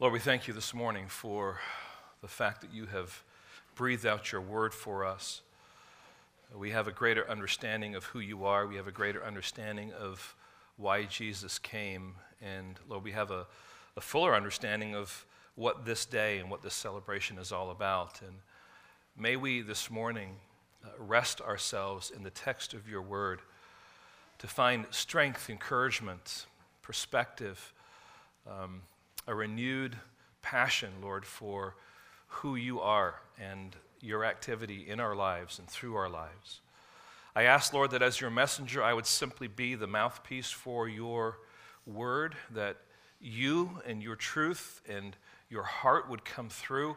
Lord, we thank you this morning for the fact that you have breathed out your word for us. We have a greater understanding of who you are. We have a greater understanding of why Jesus came. And Lord, we have a, a fuller understanding of what this day and what this celebration is all about. And may we this morning uh, rest ourselves in the text of your word to find strength, encouragement, perspective, um, a renewed passion, Lord, for who you are and your activity in our lives and through our lives. I ask, Lord, that as your messenger, I would simply be the mouthpiece for your word, that you and your truth and your heart would come through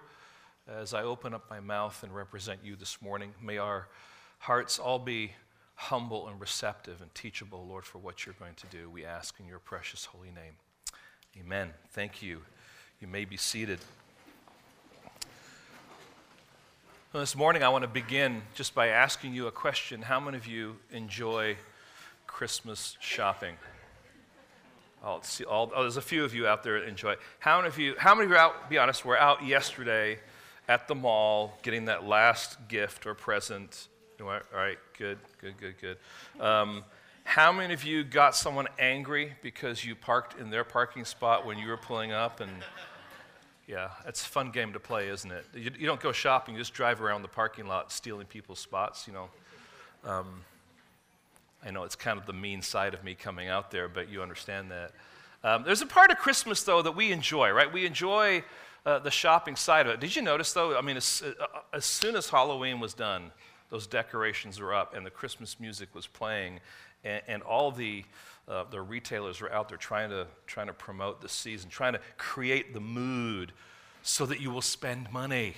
as I open up my mouth and represent you this morning. May our hearts all be humble and receptive and teachable, Lord, for what you're going to do. We ask in your precious holy name. Amen. Thank you. You may be seated. Well, this morning, I want to begin just by asking you a question. How many of you enjoy Christmas shopping? I'll see all, oh, there's a few of you out there that enjoy it. How many of you, how many of you out, be honest, were out yesterday at the mall getting that last gift or present? All right, good, good, good, good. Um, how many of you got someone angry because you parked in their parking spot when you were pulling up? And yeah, it's a fun game to play, isn't it? You, you don't go shopping, you just drive around the parking lot stealing people's spots, you know. Um, I know it's kind of the mean side of me coming out there, but you understand that. Um, there's a part of Christmas, though, that we enjoy, right? We enjoy uh, the shopping side of it. Did you notice, though? I mean, as, uh, as soon as Halloween was done, those decorations were up and the Christmas music was playing, and, and all the, uh, the retailers were out there trying to, trying to promote the season, trying to create the mood so that you will spend money.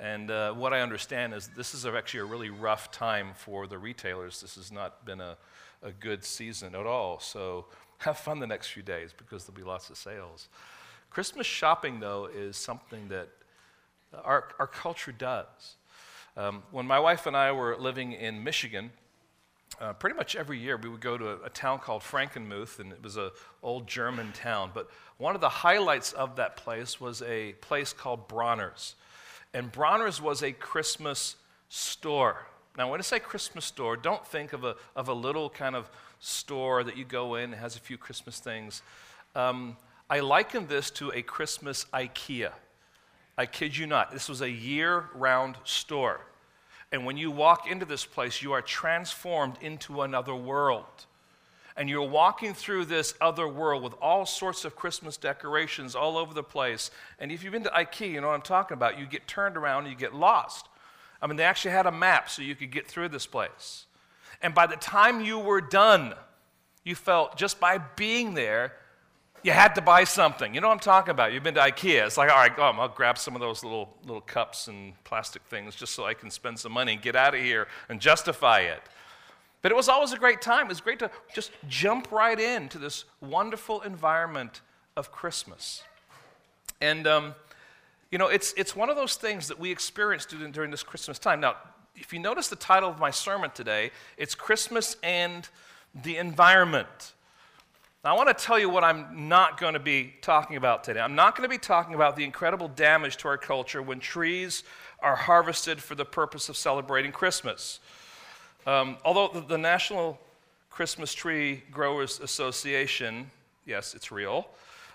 And uh, what I understand is this is actually a really rough time for the retailers. This has not been a, a good season at all. So have fun the next few days because there'll be lots of sales. Christmas shopping, though, is something that our, our culture does. Um, when my wife and I were living in Michigan, uh, pretty much every year we would go to a, a town called Frankenmuth, and it was an old German town. But one of the highlights of that place was a place called Bronner's. And Bronner's was a Christmas store. Now, when I say Christmas store, don't think of a, of a little kind of store that you go in, it has a few Christmas things. Um, I liken this to a Christmas IKEA. I kid you not. This was a year round store. And when you walk into this place, you are transformed into another world and you're walking through this other world with all sorts of Christmas decorations all over the place. And if you've been to IKEA, you know what I'm talking about. You get turned around you get lost. I mean, they actually had a map so you could get through this place. And by the time you were done, you felt just by being there, you had to buy something. You know what I'm talking about? You've been to IKEA. It's like, all right, I'll grab some of those little, little cups and plastic things just so I can spend some money and get out of here and justify it. But it was always a great time. It was great to just jump right into this wonderful environment of Christmas. And, um, you know, it's, it's one of those things that we experience during, during this Christmas time. Now, if you notice the title of my sermon today, it's Christmas and the Environment. Now, I want to tell you what I'm not going to be talking about today. I'm not going to be talking about the incredible damage to our culture when trees are harvested for the purpose of celebrating Christmas. Um, although the, the National Christmas Tree Growers Association, yes, it's real,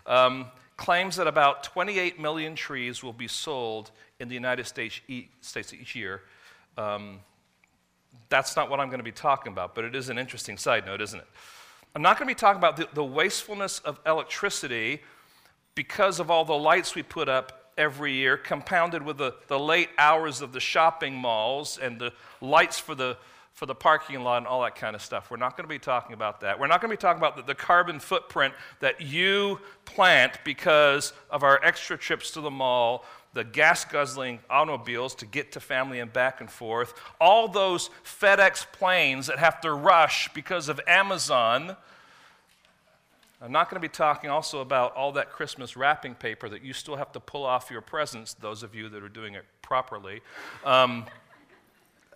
um, claims that about 28 million trees will be sold in the United States, States each year. Um, that's not what I'm going to be talking about, but it is an interesting side note, isn't it? I'm not going to be talking about the, the wastefulness of electricity because of all the lights we put up every year, compounded with the, the late hours of the shopping malls and the lights for the for the parking lot and all that kind of stuff. We're not going to be talking about that. We're not going to be talking about the, the, carbon footprint that you plant because of our extra trips to the mall, the gas guzzling automobiles to get to family and back and forth, all those FedEx planes that have to rush because of Amazon. I'm not going to be talking also about all that Christmas wrapping paper that you still have to pull off your presents, those of you that are doing it properly. Um,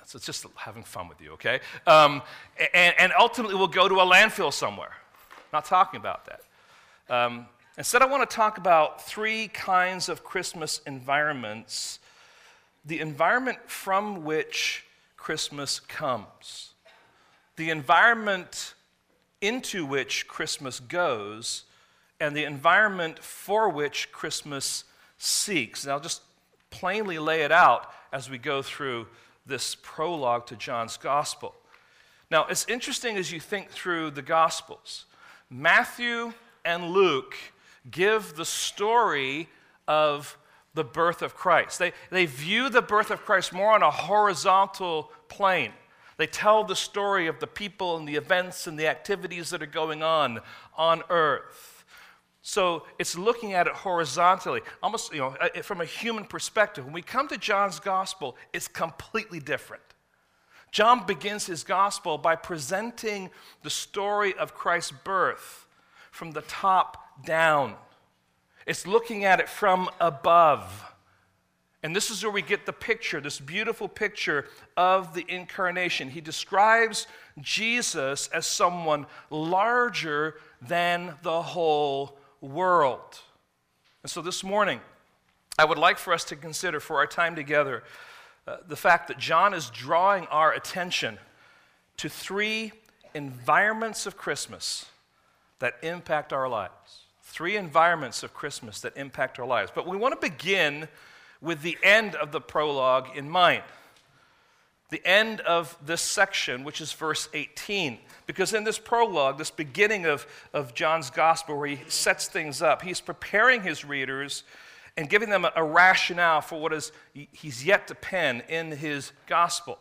so it's just having fun with you, okay? Um, and, and ultimately, we'll go to a landfill somewhere. Not talking about that. Um, Instead, I want to talk about three kinds of Christmas environments the environment from which Christmas comes, the environment into which Christmas goes, and the environment for which Christmas seeks. And I'll just plainly lay it out as we go through this prologue to John's Gospel. Now, it's interesting as you think through the Gospels. Matthew and Luke give the story of the birth of Christ. They, they view the birth of Christ more on a horizontal plane. They tell the story of the people and the events and the activities that are going on on earth. So it's looking at it horizontally, almost you know, uh, from a human perspective. When we come to John's gospel, it's completely different. John begins his gospel by presenting the story of Christ's birth from the top down. It's looking at it from above. And this is where we get the picture, this beautiful picture of the incarnation. He describes Jesus as someone larger than the whole world. And so this morning, I would like for us to consider for our time together uh, the fact that John is drawing our attention to three environments of Christmas that impact our lives. Three environments of Christmas that impact our lives. But we want to begin with the end of the prologue in mind. The end of this section, which is verse 18. Because in this prologue, this beginning of, of John's gospel, where he sets things up, he's preparing his readers and giving them a, a rationale for what is he's yet to pen in his gospel.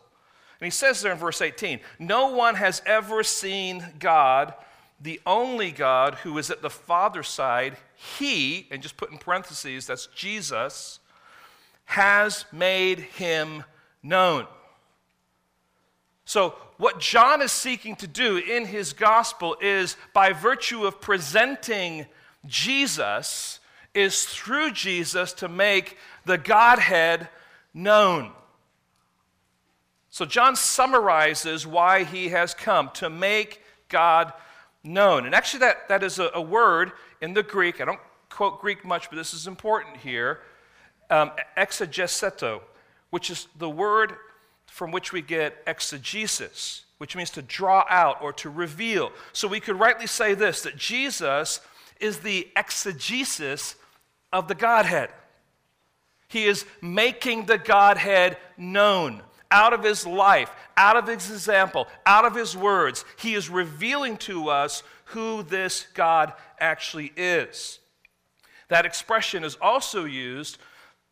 And he says there in verse 18 No one has ever seen God, the only God who is at the Father's side. He, and just put in parentheses, that's Jesus, has made him known. So, what John is seeking to do in his gospel is by virtue of presenting Jesus, is through Jesus to make the Godhead known. So, John summarizes why he has come to make God known. And actually, that, that is a, a word in the Greek. I don't quote Greek much, but this is important here. Um, exegeseto, which is the word from which we get exegesis, which means to draw out or to reveal. So we could rightly say this that Jesus is the exegesis of the Godhead. He is making the Godhead known out of his life, out of his example, out of his words. He is revealing to us who this God actually is. That expression is also used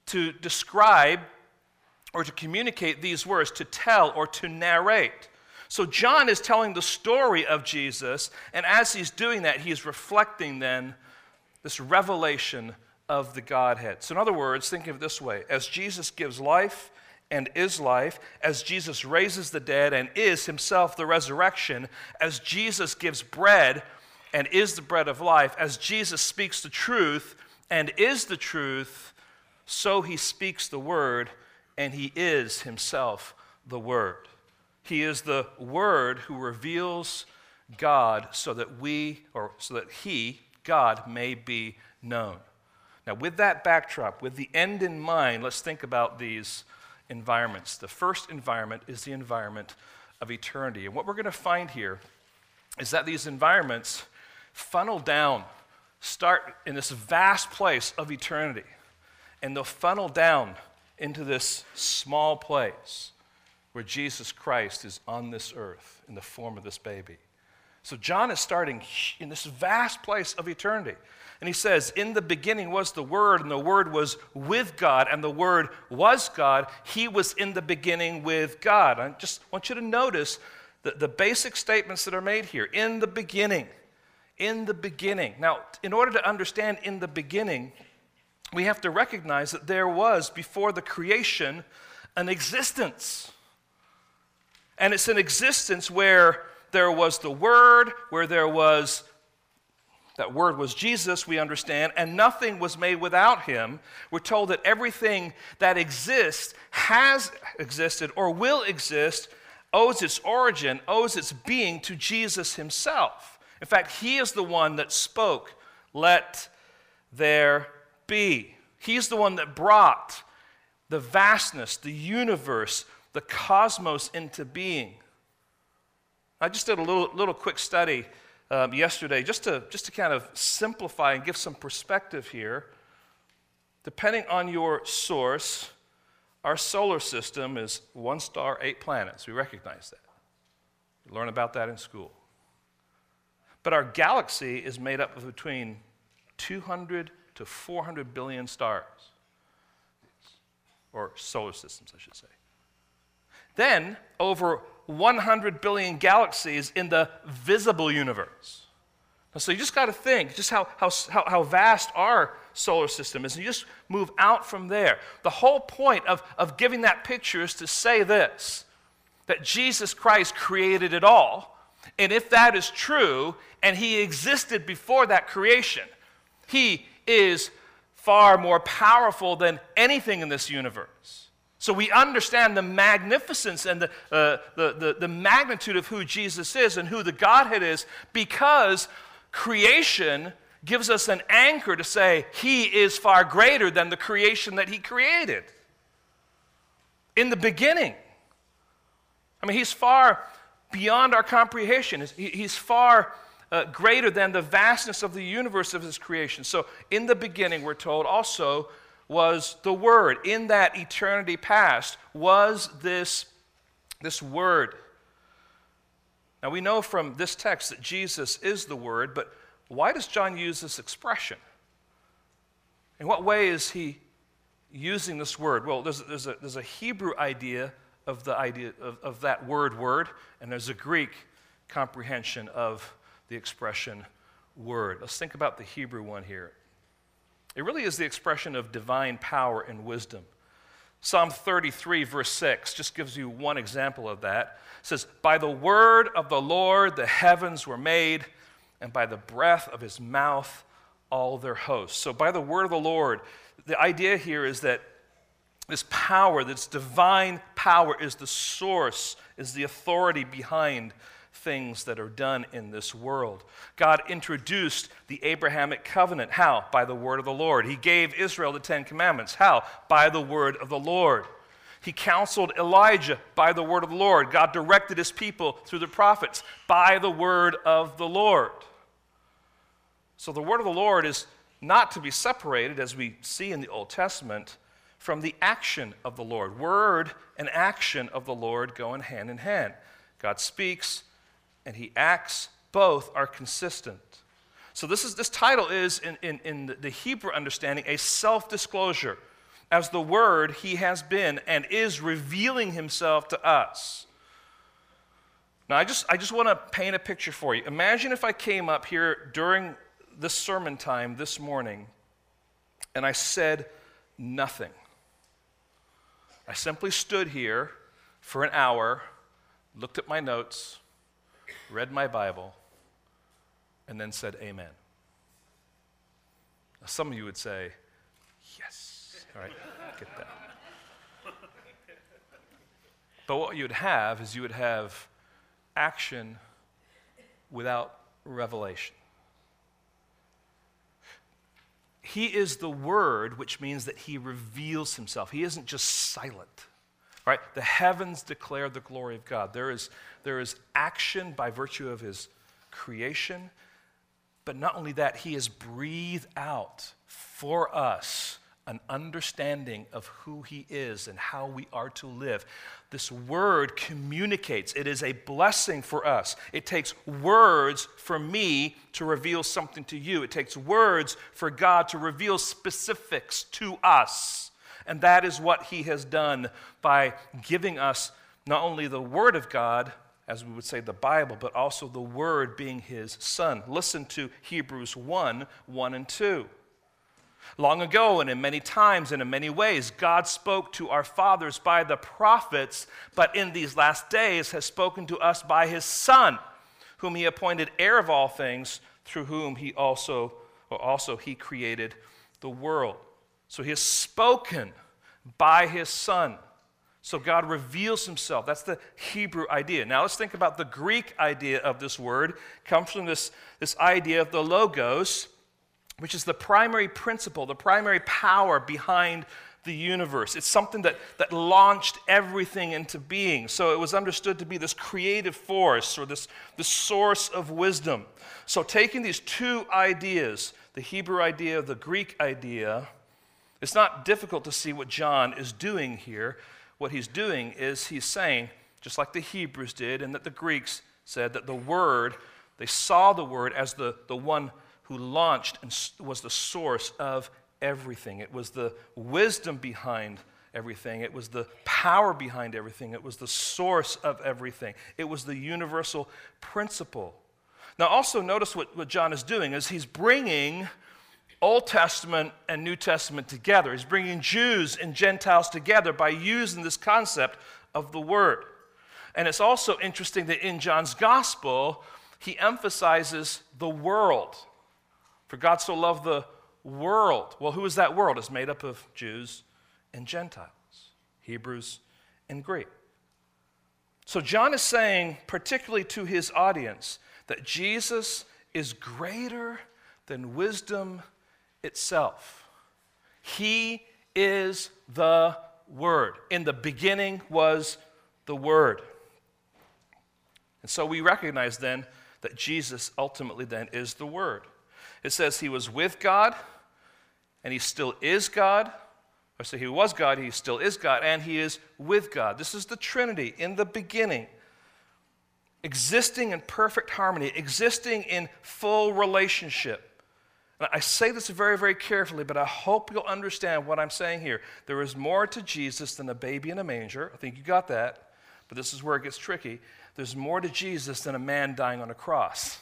to describe or to communicate these words, to tell or to narrate. So John is telling the story of Jesus, and as he's doing that, he's reflecting then this revelation of the Godhead. So, in other words, think of it this way as Jesus gives life and is life, as Jesus raises the dead and is himself the resurrection, as Jesus gives bread and is the bread of life, as Jesus speaks the truth and is the truth, so he speaks the word and he is himself the word. He is the word who reveals God so that we, or so that he, God, may be known. Now, with that backdrop, with the end in mind, let's think about these environments. The first environment is the environment of eternity. And what we're going to find here is that these environments funnel down, start in this vast place of eternity, and they'll funnel down into this small place where Jesus Christ is on this earth in the form of this baby. So John is starting in this vast place of eternity. And he says, In the beginning was the Word, and the Word was with God, and the Word was God. He was in the beginning with God. I just want you to notice the, the basic statements that are made here. In the beginning. In the beginning. Now, in order to understand in the beginning, we have to recognize that there was, before the creation, an existence. And it's an existence where there was the Word, where there was that word was Jesus, we understand, and nothing was made without him. We're told that everything that exists, has existed, or will exist, owes its origin, owes its being to Jesus himself. In fact, he is the one that spoke, Let there be. He's the one that brought the vastness, the universe, the cosmos into being. I just did a little, little quick study um, yesterday just to, just to kind of simplify and give some perspective here. Depending on your source, our solar system is one star, eight planets. We recognize that. We learn about that in school. But our galaxy is made up of between 200 to 400 billion stars, or solar systems, I should say. Then, over 100 billion galaxies in the visible universe. So you just got to think just how, how, how vast our solar system is. And you just move out from there. The whole point of, of giving that picture is to say this that Jesus Christ created it all. And if that is true, and he existed before that creation, he is far more powerful than anything in this universe. So we understand the magnificence and the, uh, the, the, the magnitude of who Jesus is and who the Godhead is because creation gives us an anchor to say he is far greater than the creation that he created. In the beginning, I mean, he's far beyond our comprehension. He's far uh, greater than the vastness of the universe of his creation. So, in the beginning, we're told also was the Word. In that eternity past was this, this Word. Now, we know from this text that Jesus is the Word, but why does John use this expression? In what way is he using this word? Well, there's, there's, a, there's a Hebrew idea of the idea of, of that word word, and there's a Greek comprehension of the expression word. Let's think about the Hebrew one here. It really is the expression of divine power and wisdom. Psalm 33, verse 6, just gives you one example of that. It says, By the word of the Lord the heavens were made, and by the breath of his mouth all their hosts. So, by the word of the Lord, the idea here is that this power, this divine power, is the source, is the authority behind things that are done in this world. God introduced the Abrahamic covenant. How? By the word of the Lord. He gave Israel the Ten Commandments. How? By the word of the Lord. He counseled Elijah by the word of the Lord. God directed his people through the prophets by the word of the Lord. So the word of the Lord is not to be separated, as we see in the Old Testament, from the action of the Lord. Word and action of the Lord go in hand in hand. God speaks, and he acts, both are consistent. So this, is, this title is, in, in, in the Hebrew understanding, a self disclosure. As the Word, he has been and is revealing himself to us. Now, I just, I just want to paint a picture for you. Imagine if I came up here during this sermon time this morning and I said nothing. I simply stood here for an hour, looked at my notes, read my Bible, and then said amen. Now, some of you would say, yes. All right, get that. But what you would have is you would have action without revelation. He is the Word, which means that He reveals Himself. He isn't just silent. Right? The heavens declare the glory of God. There is, there is action by virtue of his creation, but not only that, he has breathed out for us an understanding of who he is and how we are to live. This word communicates. It is a blessing for us. It takes words for me to reveal something to you, it takes words for God to reveal specifics to us. And that is what he has done by giving us not only the Word of God, as we would say the Bible, but also the Word being his Son. Listen to Hebrews 1 1 and 2. Long ago, and in many times and in many ways, God spoke to our fathers by the prophets, but in these last days has spoken to us by his Son, whom he appointed heir of all things, through whom he also, or also he created the world. So he has spoken by his son. So God reveals himself. That's the Hebrew idea. Now let's think about the Greek idea of this word. It comes from this, this idea of the logos, which is the primary principle, the primary power behind the universe. It's something that, that launched everything into being. So it was understood to be this creative force or this, this source of wisdom. So taking these two ideas, the Hebrew idea, the Greek idea, it's not difficult to see what John is doing here. What he's doing is he's saying, just like the Hebrews did, and that the Greeks said, that the Word, they saw the Word as the, the one who launched and was the source of everything. It was the wisdom behind everything. It was the power behind everything. It was the source of everything. It was the universal principle. Now, also notice what, what John is doing is he's bringing Old Testament and New Testament together. He's bringing Jews and Gentiles together by using this concept of the Word. And it's also interesting that in John's Gospel, he emphasizes the world. For God so loved the world. Well, who is that world? It's made up of Jews and Gentiles, Hebrews and Greek. So John is saying, particularly to his audience, that Jesus is greater than wisdom itself. He is the Word. In the beginning was the Word. And so we recognize then that Jesus ultimately then is the Word. It says he was with God and he still is God. I say he was God, he still is God, and he is with God. This is the Trinity in the beginning, existing in perfect harmony, existing in full relationship. And I say this very, very carefully, but I hope you'll understand what I'm saying here. There is more to Jesus than a baby in a manger. I think you got that, but this is where it gets tricky. There's more to Jesus than a man dying on a cross.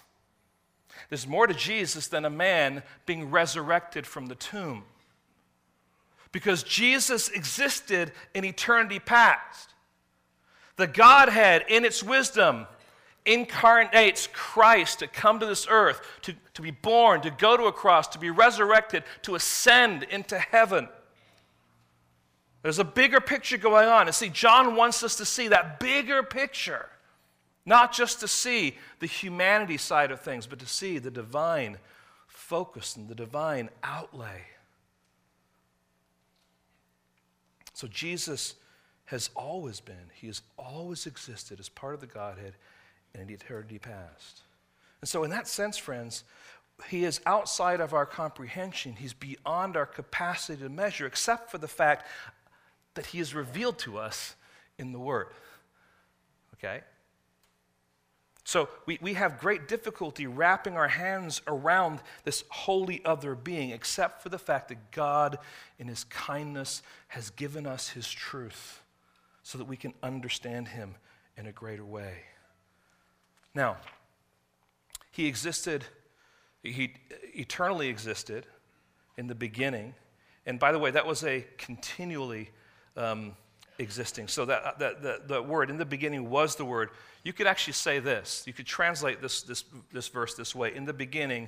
There's more to Jesus than a man being resurrected from the tomb. Because Jesus existed in eternity past. The Godhead, in its wisdom, incarnates Christ to come to this earth, to, to be born, to go to a cross, to be resurrected, to ascend into heaven. There's a bigger picture going on. And see, John wants us to see that bigger picture. Not just to see the humanity side of things, but to see the divine focus and the divine outlay. So Jesus has always been, he has always existed as part of the Godhead in eternity past. And so, in that sense, friends, he is outside of our comprehension. He's beyond our capacity to measure, except for the fact that he is revealed to us in the Word. Okay? So we, we have great difficulty wrapping our hands around this holy other being, except for the fact that God, in His kindness, has given us His truth so that we can understand Him in a greater way. Now, He existed, He eternally existed in the beginning. And by the way, that was a continually um, existing. So that, that the, the word in the beginning was the word. You could actually say this. You could translate this, this, this verse this way. In the beginning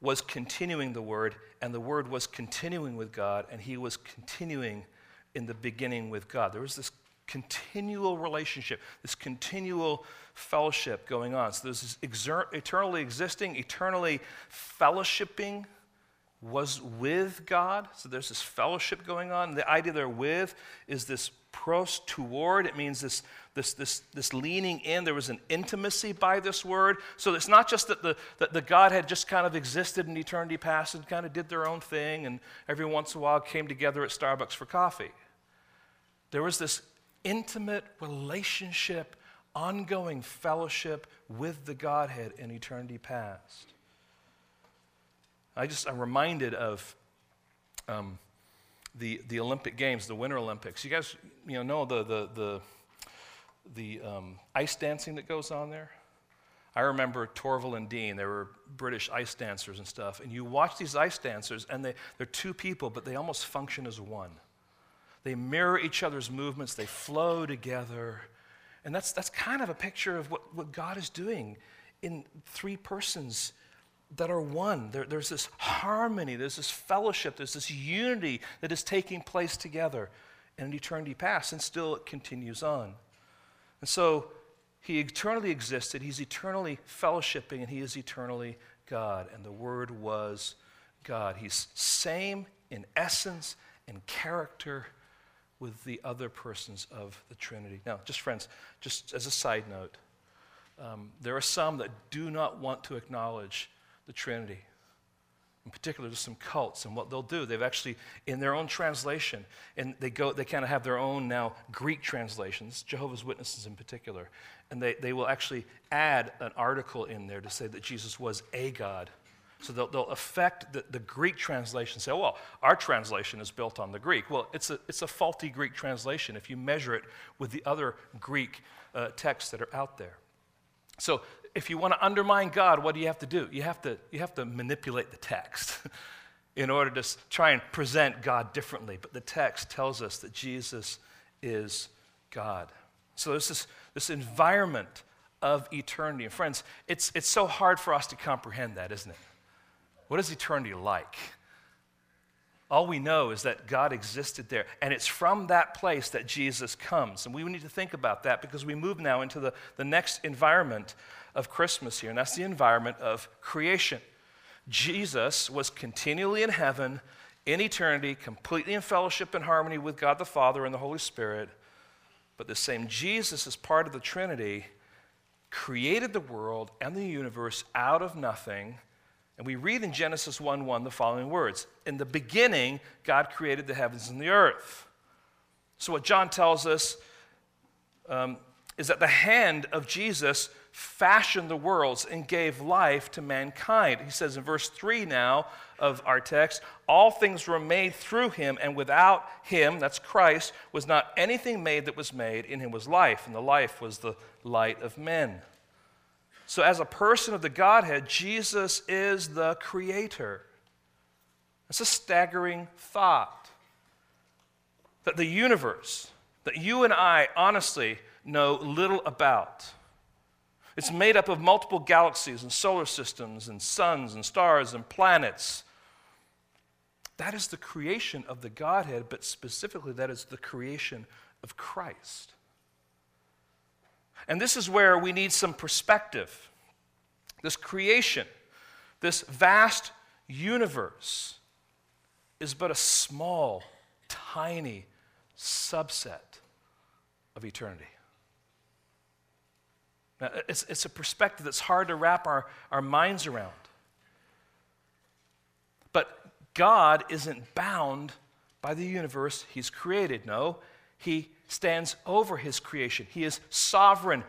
was continuing the word, and the word was continuing with God, and he was continuing in the beginning with God. There was this continual relationship, this continual fellowship going on. So there's this eternally existing, eternally fellowshipping was with God. So there's this fellowship going on. The idea there with is this pros toward. It means this, this, this, this leaning in. There was an intimacy by this word. So it's not just that the, that the Godhead just kind of existed in eternity past and kind of did their own thing and every once in a while came together at Starbucks for coffee. There was this intimate relationship, ongoing fellowship with the Godhead in eternity past. I just, I'm reminded of um, the, the Olympic Games, the Winter Olympics. You guys, you know, know the, the, the, the um, ice dancing that goes on there? I remember Torvill and Dean, they were British ice dancers and stuff. And you watch these ice dancers, and they, they're two people, but they almost function as one. They mirror each other's movements, they flow together. And that's, that's kind of a picture of what, what God is doing in three persons that are one. There, there's this harmony, there's this fellowship, there's this unity that is taking place together in an eternity past, and still it continues on. And so he eternally existed, he's eternally fellowshipping, and he is eternally God. And the Word was God. He's same in essence and character with the other persons of the Trinity. Now, just friends, just as a side note, um, there are some that do not want to acknowledge the Trinity. In particular, there's some cults, and what they'll do, they've actually, in their own translation, and they go, they kind of have their own now Greek translations, Jehovah's Witnesses in particular, and they, they will actually add an article in there to say that Jesus was a God. So they'll, they'll affect the, the Greek translation, say, oh, well, our translation is built on the Greek. Well, it's a, it's a faulty Greek translation if you measure it with the other Greek uh, texts that are out there. So if you want to undermine God, what do you have to do? You have to, you have to manipulate the text in order to try and present God differently. But the text tells us that Jesus is God. So there's this, this environment of eternity. And friends, it's, it's so hard for us to comprehend that, isn't it? What is eternity like? All we know is that God existed there. And it's from that place that Jesus comes. And we need to think about that because we move now into the, the next environment of Christmas here, and that's the environment of creation. Jesus was continually in heaven, in eternity, completely in fellowship and harmony with God the Father and the Holy Spirit. But the same Jesus, as part of the Trinity, created the world and the universe out of nothing and we read in Genesis 1 1 the following words In the beginning, God created the heavens and the earth. So, what John tells us um, is that the hand of Jesus fashioned the worlds and gave life to mankind. He says in verse 3 now of our text, all things were made through him, and without him, that's Christ, was not anything made that was made. In him was life, and the life was the light of men. So, as a person of the Godhead, Jesus is the creator. It's a staggering thought that the universe, that you and I honestly know little about, it's made up of multiple galaxies and solar systems and suns and stars and planets. That is the creation of the Godhead, but specifically, that is the creation of Christ. And this is where we need some perspective. This creation, this vast universe, is but a small, tiny subset of eternity. Now, it's, it's a perspective that's hard to wrap our, our minds around. But God isn't bound by the universe He's created. No, He stands over his creation. He is sovereign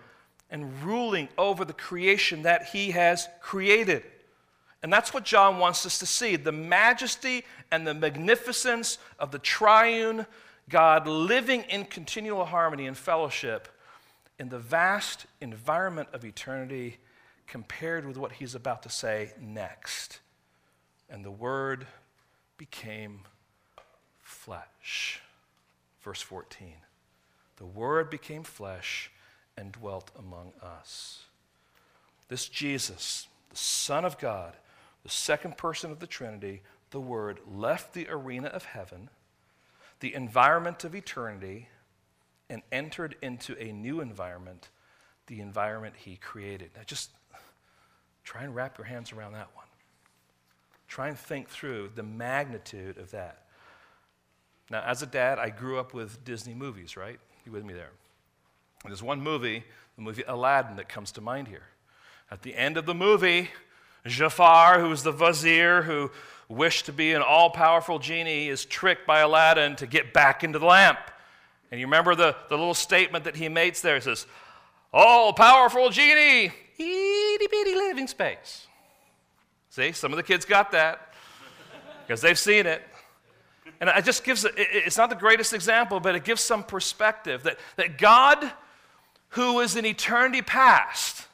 and ruling over the creation that he has created. And that's what John wants us to see the majesty and the magnificence of the triune God living in continual harmony and fellowship in the vast environment of eternity compared with what he's about to say next. And the Word became flesh. Verse 14. The Word became flesh and dwelt among us. This Jesus, the Son of God, the second person of the Trinity, the Word, left the arena of heaven, the environment of eternity, and entered into a new environment, the environment He created. Now, just try and wrap your hands around that one. Try and think through the magnitude of that. Now, as a dad, I grew up with Disney movies, right? You with me there? And there's one movie, the movie Aladdin, that comes to mind here. At the end of the movie, Jafar, who is the vizier who wished to be an all powerful genie, is tricked by Aladdin to get back into the lamp. And you remember the, the little statement that he makes there? It says, All powerful genie, itty bitty living space. See, some of the kids got that because they've seen it. And it just gives, it's not the greatest example, but it gives some perspective that, that God, who is in eternity past,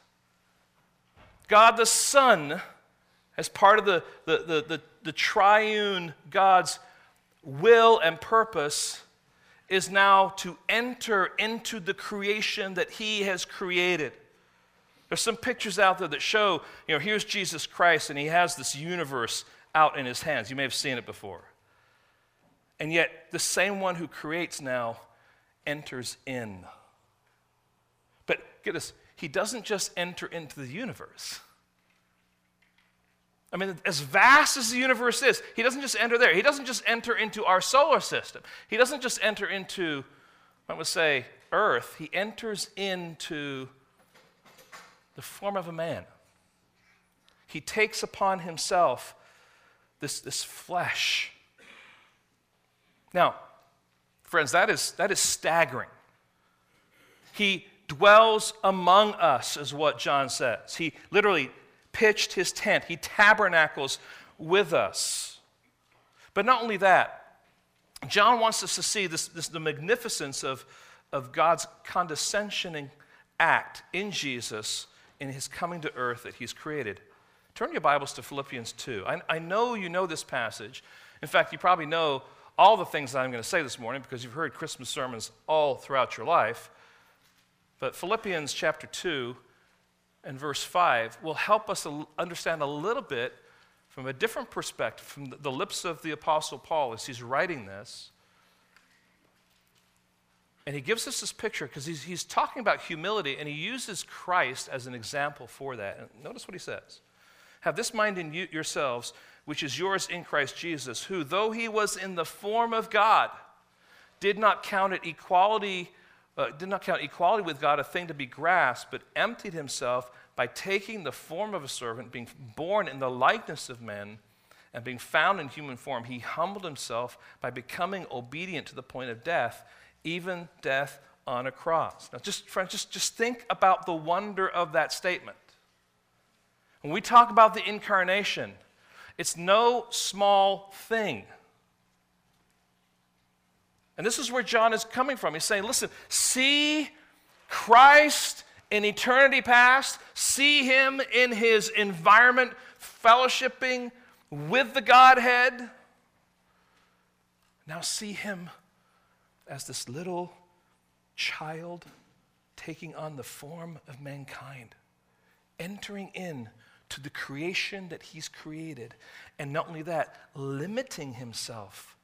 God the Son, as part of the, the, the, the, the triune God's will and purpose, is now to enter into the creation that He has created. There's some pictures out there that show, you know, here's Jesus Christ, and He has this universe out in His hands. You may have seen it before. And yet, the same one who creates now enters in. But get this, he doesn't just enter into the universe, I mean, as vast as the universe is, he doesn't just enter there. He doesn't just enter into our solar system. He doesn't just enter into, I would say, Earth. He enters into the form of a man. He takes upon himself this, this flesh. Now, friends, that is, that is staggering. He dwells among us, is what John says. He literally pitched his tent, he tabernacles with us. But not only that, John wants us to see this, this, the magnificence of, of God's condescensioning act in Jesus in his coming to earth that he's created. Turn your Bibles to Philippians 2. I, I know you know this passage. In fact, you probably know all the things that I'm going to say this morning because you've heard Christmas sermons all throughout your life. But Philippians chapter 2 and verse 5 will help us understand a little bit from a different perspective, from the lips of the Apostle Paul as he's writing this. And he gives us this picture because he's, he's talking about humility and he uses Christ as an example for that. And notice what he says Have this mind in you, yourselves, which is yours in Christ Jesus, who, though he was in the form of God, did not count it equality uh, did not count equality with God a thing to be grasped, but emptied himself by taking the form of a servant, being born in the likeness of men, and being found in human form. He humbled himself by becoming obedient to the point of death, even death on a cross. Now, just friends, just, just think about the wonder of that statement. When we talk about the incarnation, it's no small thing. And this is where John is coming from. He's saying, listen, see Christ in eternity past, see him in his environment, fellowshipping with the Godhead. Now see him as this little child taking on the form of mankind, entering in to the creation that he's created. And not only that, limiting himself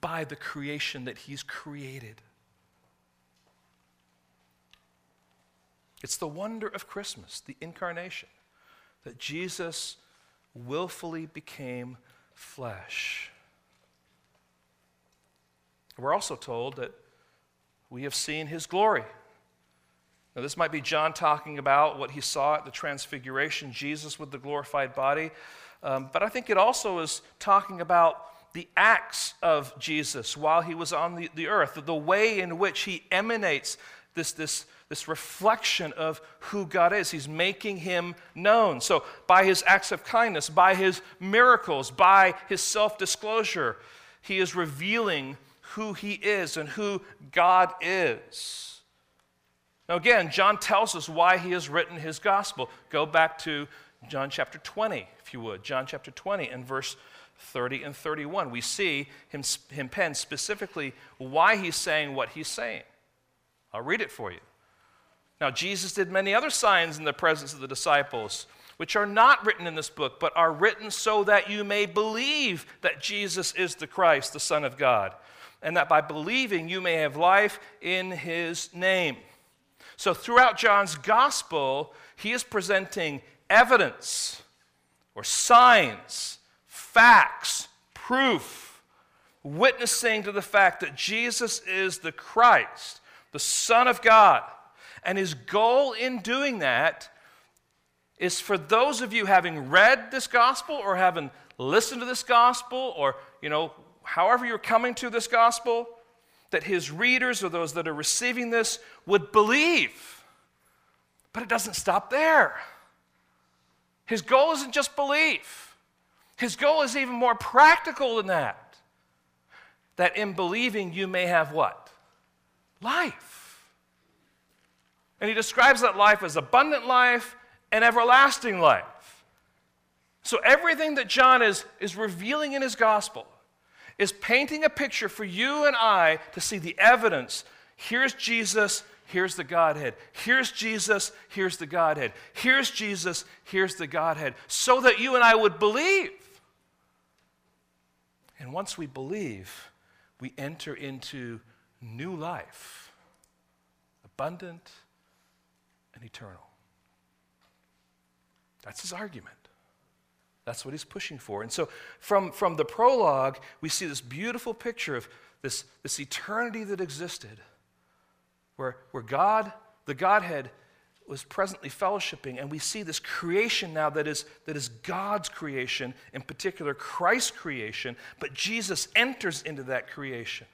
by the creation that He's created. It's the wonder of Christmas, the incarnation, that Jesus willfully became flesh. We're also told that we have seen his glory. Now, this might be John talking about what he saw at the Transfiguration, Jesus with the glorified body. Um, but I think it also is talking about the acts of Jesus while he was on the, the earth, the way in which he emanates this, this, this reflection of who God is. He's making him known. So, by his acts of kindness, by his miracles, by his self disclosure, he is revealing who he is and who God is. Now, again, John tells us why he has written his gospel. Go back to John chapter 20, if you would. John chapter 20 and verse 30 and 31. We see him, him pen specifically why he's saying what he's saying. I'll read it for you. Now, Jesus did many other signs in the presence of the disciples, which are not written in this book, but are written so that you may believe that Jesus is the Christ, the Son of God, and that by believing you may have life in his name. So, throughout John's gospel, he is presenting evidence or signs facts, proof, witnessing to the fact that Jesus is the Christ, the Son of God. And his goal in doing that is for those of you having read this gospel or having listened to this gospel or, you know, however you're coming to this gospel, that his readers or those that are receiving this would believe. But it doesn't stop there. His goal isn't just belief. His goal is even more practical than that. That in believing you may have what? Life. And he describes that life as abundant life and everlasting life. So everything that John is, is revealing in his gospel is painting a picture for you and I to see the evidence. Here's Jesus, here's the Godhead. Here's Jesus, here's the Godhead. Here's Jesus, here's the Godhead. So that you and I would believe. And once we believe, we enter into new life, abundant and eternal. That's his argument. That's what he's pushing for. And so from, from the prologue, we see this beautiful picture of this, this eternity that existed, where, where God, the Godhead, was presently fellowshipping, and we see this creation now that is, that is God's creation, in particular Christ's creation, but Jesus enters into that creation.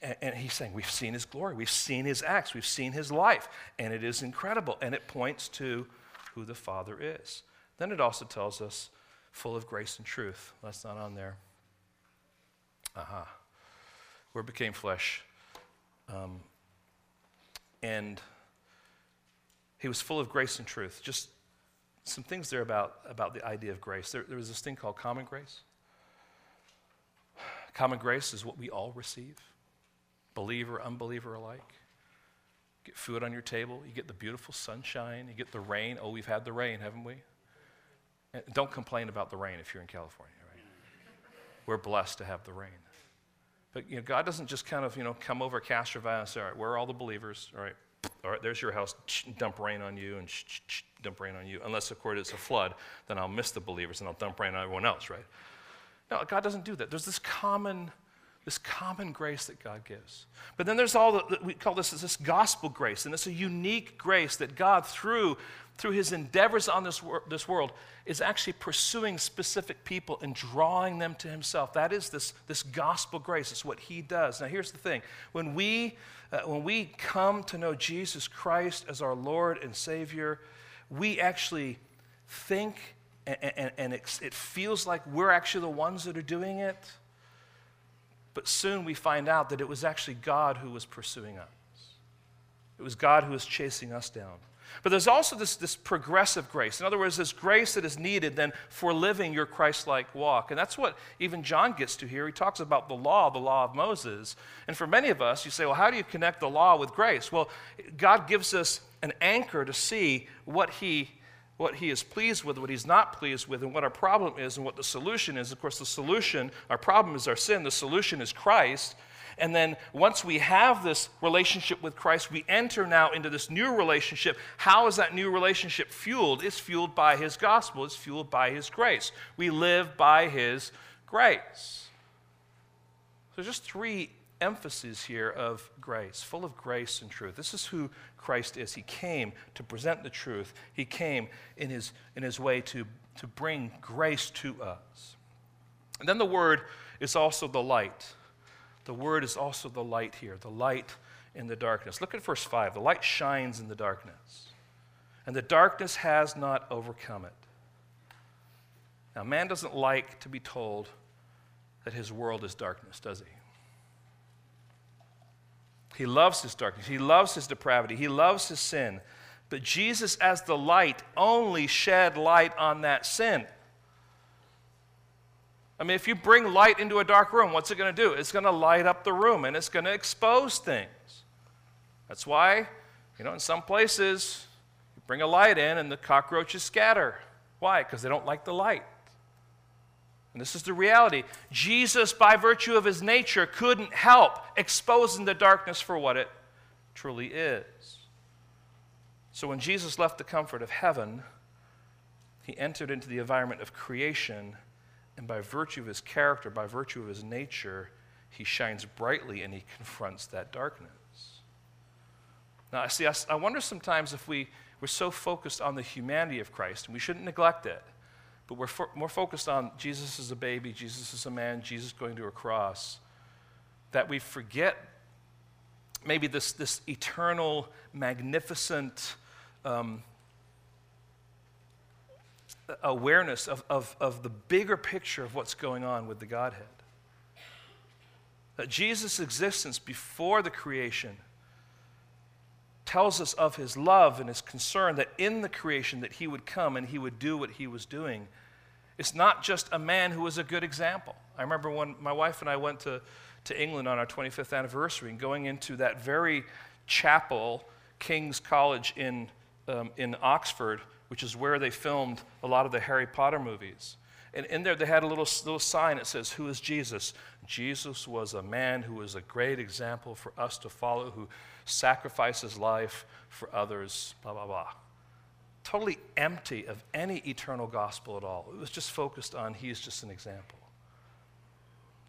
And, and he's saying, We've seen his glory, we've seen his acts, we've seen his life, and it is incredible, and it points to who the Father is. Then it also tells us, full of grace and truth. That's not on there. Aha. Uh-huh. Word became flesh. Um, and he was full of grace and truth. Just some things there about, about the idea of grace. There, there was this thing called common grace. Common grace is what we all receive, believer, unbeliever alike. get food on your table, you get the beautiful sunshine, you get the rain. Oh, we've had the rain, haven't we? Don't complain about the rain if you're in California, right? We're blessed to have the rain. But you know, God doesn't just kind of you know come over Valley and say, all right, where are all the believers? All right, all right, there's your house, dump rain on you and dump rain on you. Unless, of course, it's a flood, then I'll miss the believers and I'll dump rain on everyone else, right? No, God doesn't do that. There's this common, this common grace that God gives. But then there's all that we call this this gospel grace, and it's a unique grace that God, through through his endeavors on this, wor- this world, is actually pursuing specific people and drawing them to himself. That is this, this gospel grace. It's what he does. Now, here's the thing when we, uh, when we come to know Jesus Christ as our Lord and Savior, we actually think and, and, and it, it feels like we're actually the ones that are doing it. But soon we find out that it was actually God who was pursuing us. It was God who was chasing us down. But there's also this, this progressive grace. In other words, this grace that is needed then for living your Christ like walk. And that's what even John gets to here. He talks about the law, the law of Moses. And for many of us, you say, well, how do you connect the law with grace? Well, God gives us an anchor to see what he what he is pleased with, what he's not pleased with, and what our problem is, and what the solution is. Of course, the solution, our problem is our sin. The solution is Christ. And then once we have this relationship with Christ, we enter now into this new relationship. How is that new relationship fueled? It's fueled by His gospel, it's fueled by His grace. We live by His grace. So, just three emphases here of grace, full of grace and truth. This is who Christ is. He came to present the truth, He came in His, in his way to, to bring grace to us. And then the word is also the light. The word is also the light here, the light in the darkness. Look at verse 5. The light shines in the darkness, and the darkness has not overcome it. Now, man doesn't like to be told that his world is darkness, does he? He loves his darkness. He loves his depravity. He loves his sin. But Jesus, as the light, only shed light on that sin. I mean, if you bring light into a dark room, what's it going to do? It's going to light up the room and it's going to expose things. That's why, you know, in some places, you bring a light in and the cockroaches scatter. Why? Because they don't like the light. And this is the reality. Jesus, by virtue of his nature, couldn't help exposing the darkness for what it truly is. So when Jesus left the comfort of heaven, he entered into the environment of creation and by virtue of his character, by virtue of his nature, he shines brightly and he confronts that darkness. Now, see, I wonder sometimes if we, we're so focused on the humanity of Christ, and we shouldn't neglect it, but we're fo- more focused on Jesus as a baby, Jesus as a man, Jesus going to a cross, that we forget maybe this, this eternal, magnificent, um, awareness of, of, of the bigger picture of what's going on with the Godhead. That Jesus' existence before the creation tells us of his love and his concern that in the creation that he would come and he would do what he was doing. It's not just a man who was a good example. I remember when my wife and I went to, to England on our 25th anniversary and going into that very chapel, King's College in, um, in Oxford, which is where they filmed a lot of the Harry Potter movies. And in there, they had a little, little sign that says, Who is Jesus? Jesus was a man who was a great example for us to follow, who sacrificed his life for others, blah, blah, blah. totally empty of any eternal gospel at all. It was just focused on he is just an example.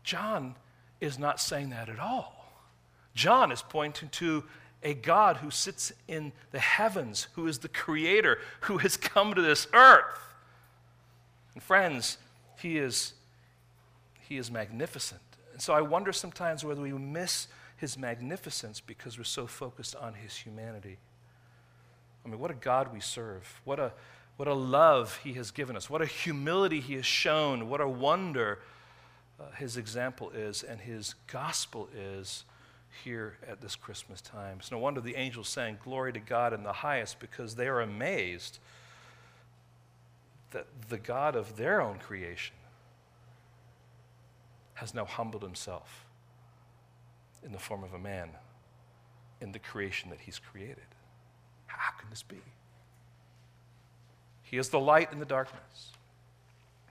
John is not saying that at all. John is pointing to a God who sits in the heavens, who is the creator, who has come to this earth. And friends, he is, he is magnificent. And so I wonder sometimes whether we miss his magnificence because we're so focused on his humanity. I mean, what a God we serve. What a, what a love he has given us. What a humility he has shown. What a wonder uh, his example is and his gospel is here at this Christmas time. It's no wonder the angels sang, Glory to God in the highest, because they are amazed that the God of their own creation has now humbled himself in the form of a man in the creation that he's created. How can this be? He is the light in the darkness.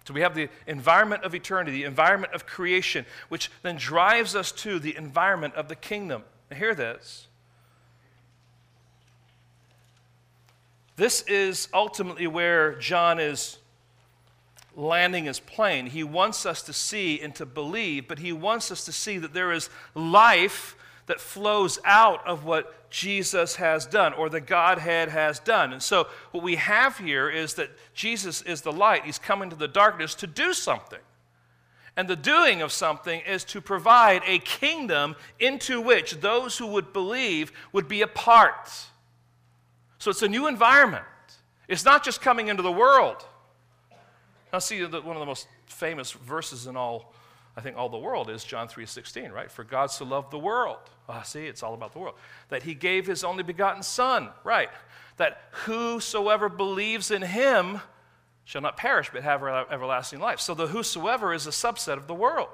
So we have the environment of eternity, the environment of creation, which then drives us to the environment of the kingdom. Now, hear this. This is ultimately where John is landing his plane. He wants us to see and to believe, but he wants us to see that there is life that flows out of what Jesus has done or the Godhead has done. And so, what we have here is that Jesus is the light. He's come into the darkness to do something. And the doing of something is to provide a kingdom into which those who would believe would be a part. So, it's a new environment. It's not just coming into the world. Now, see, one of the most famous verses in all I think all the world is John 3:16, right? For God so loved the world. Ah, see, it's all about the world. That he gave his only begotten son, right? That whosoever believes in him shall not perish but have everlasting life. So the whosoever is a subset of the world.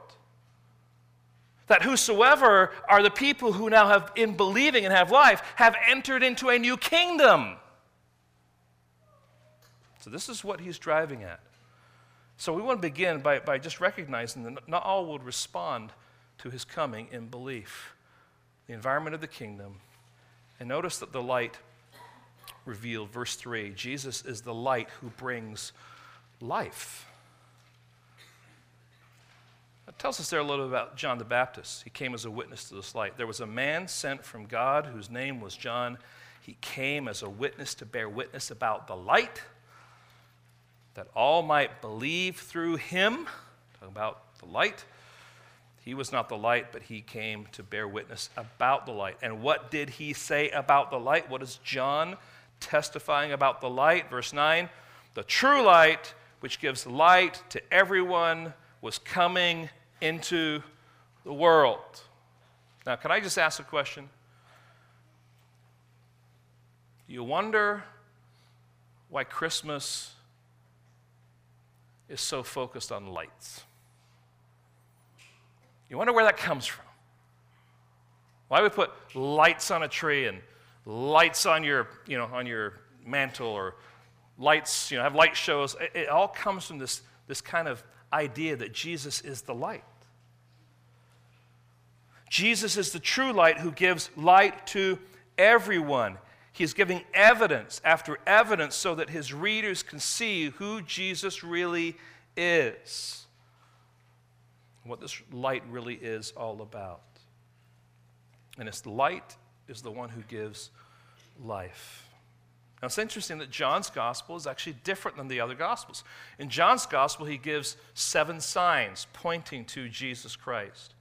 That whosoever are the people who now have in believing and have life have entered into a new kingdom. So this is what he's driving at. So we want to begin by, by just recognizing that not all will respond to his coming in belief. The environment of the kingdom. And notice that the light revealed, verse 3 Jesus is the light who brings life. That tells us there a little bit about John the Baptist. He came as a witness to this light. There was a man sent from God whose name was John. He came as a witness to bear witness about the light that all might believe through him. Talking about the light. He was not the light, but he came to bear witness about the light. And what did he say about the light? What is John testifying about the light? Verse 9 The true light, which gives light to everyone, was coming into the world. Now, can I just ask a question? Do you wonder why Christmas is so focused on lights. You wonder where that comes from. Why we put lights on a tree and lights on your, you know, on your mantle or lights, you know, have light shows. It, it all comes from this, this kind of idea that Jesus is the light. Jesus is the true light who gives light to everyone. He's giving evidence after evidence so that his readers can see who Jesus really is, what this light really is all about. And it's light is the one who gives life. Now, it's interesting that John's gospel is actually different than the other gospels. In John's gospel, he gives seven signs pointing to Jesus Christ.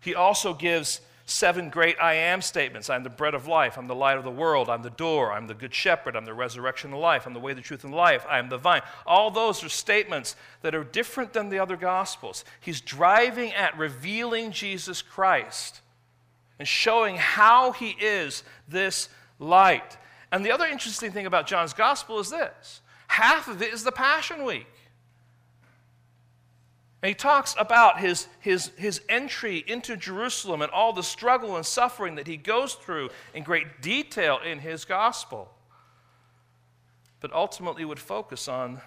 He also gives seven great I am statements I'm the bread of life, I'm the light of the world, I'm the door, I'm the good shepherd, I'm the resurrection of life, I'm the way, the truth, and life, I am the vine. All those are statements that are different than the other gospels. He's driving at revealing Jesus Christ and showing how he is this light. And the other interesting thing about John's gospel is this half of it is the Passion Week. And he talks about his, his, his entry into Jerusalem and all the struggle and suffering that he goes through in great detail in his gospel. But ultimately would focus on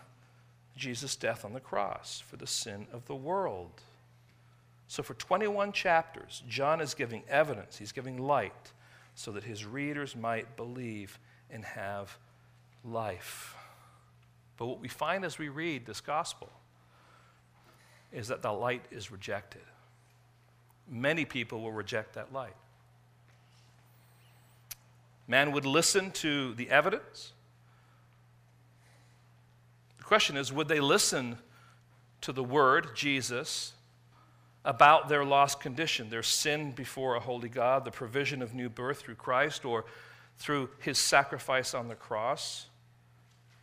Jesus' death on the cross for the sin of the world. So, for 21 chapters, John is giving evidence, he's giving light, so that his readers might believe and have life. But what we find as we read this gospel is that the light is rejected. Many people will reject that light. Man would listen to the evidence. The question is would they listen to the word, Jesus, about their lost condition, their sin before a holy God, the provision of new birth through Christ or through his sacrifice on the cross?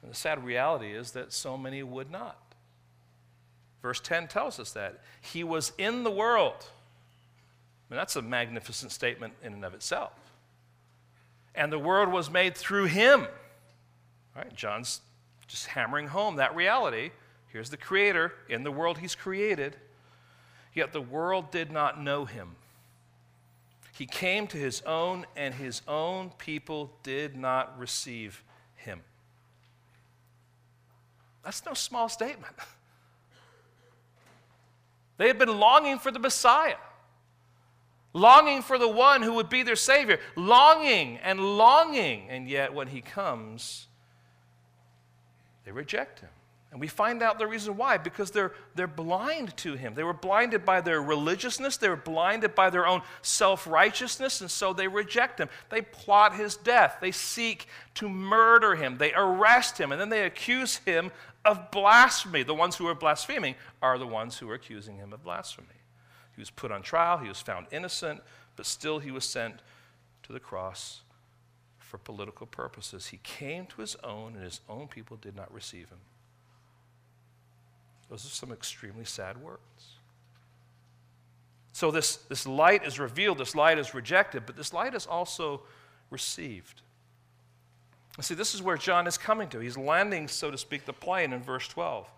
And the sad reality is that so many would not. Verse 10 tells us that. He was in the world. I mean, that's a magnificent statement in and of itself and the world was made through him. Right? John's just hammering home that reality. Here's the creator in the world he's created, yet the world did not know him. He came to his own, and his own people did not receive him. That's no small statement. They had been longing for the Messiah longing for the one who would be their Savior, longing and longing, and yet when He comes, they reject Him. And we find out the reason why because they're, they're blind to Him. They were blinded by their religiousness, they were blinded by their own self righteousness, and so they reject Him. They plot His death, they seek to murder Him, they arrest Him, and then they accuse Him of blasphemy. The ones who are blaspheming are the ones who are accusing Him of blasphemy. He was put on trial, he was found innocent, but still he was sent to the cross for political purposes. He came to his own, and his own people did not receive him. Those are some extremely sad words. So, this, this light is revealed, this light is rejected, but this light is also received. See, this is where John is coming to. He's landing, so to speak, the plane in verse 12.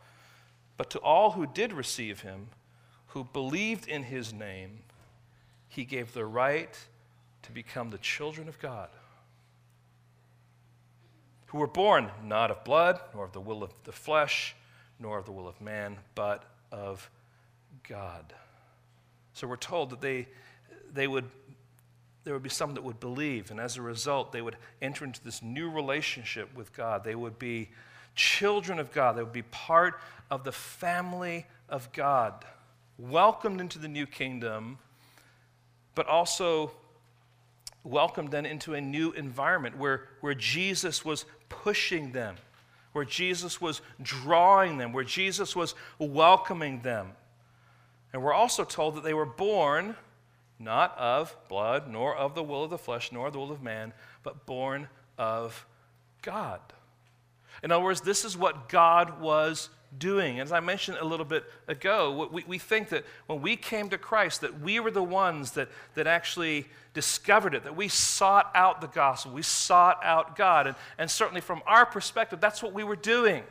But to all who did receive him, who believed in his name, he gave the right to become the children of God, who were born not of blood, nor of the will of the flesh, nor of the will of man, but of God. So we're told that they, they would, there would be some that would believe, and as a result, they would enter into this new relationship with God. They would be children of God, they would be part of the family of God welcomed into the new kingdom, but also welcomed then into a new environment where, where Jesus was pushing them, where Jesus was drawing them, where Jesus was welcoming them. And we're also told that they were born not of blood, nor of the will of the flesh, nor the will of man, but born of God. In other words, this is what God was doing. As I mentioned a little bit ago, we, we think that when we came to Christ, that we were the ones that, that actually discovered it, that we sought out the gospel, we sought out God. And, and certainly from our perspective, that's what we were doing.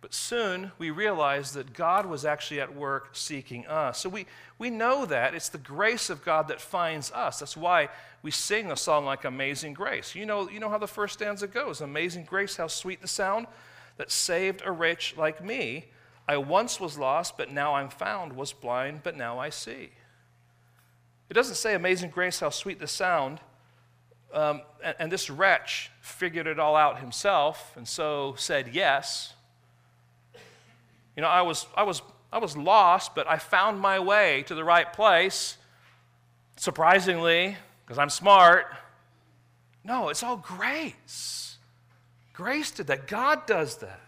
But soon we realized that God was actually at work seeking us. So we, we know that. It's the grace of God that finds us. That's why we sing a song like Amazing Grace. You know, you know how the first stanza goes Amazing Grace, how sweet the sound that saved a wretch like me. I once was lost, but now I'm found, was blind, but now I see. It doesn't say, Amazing grace, how sweet the sound. Um, and, and this wretch figured it all out himself and so said yes. You know, I was, I was, I was lost, but I found my way to the right place. Surprisingly, because I'm smart. No, it's all grace. Grace did that. God does that.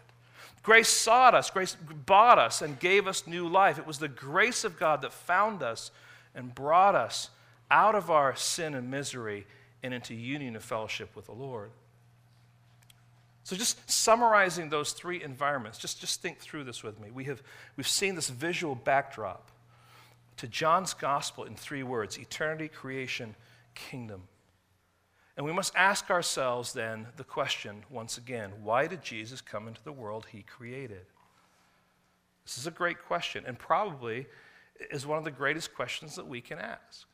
Grace sought us, grace bought us, and gave us new life. It was the grace of God that found us and brought us out of our sin and misery and into union and fellowship with the Lord. So, just summarizing those three environments, just, just think through this with me. We have, we've seen this visual backdrop to John's gospel in three words eternity, creation, kingdom. And we must ask ourselves then the question once again why did Jesus come into the world he created? This is a great question, and probably is one of the greatest questions that we can ask.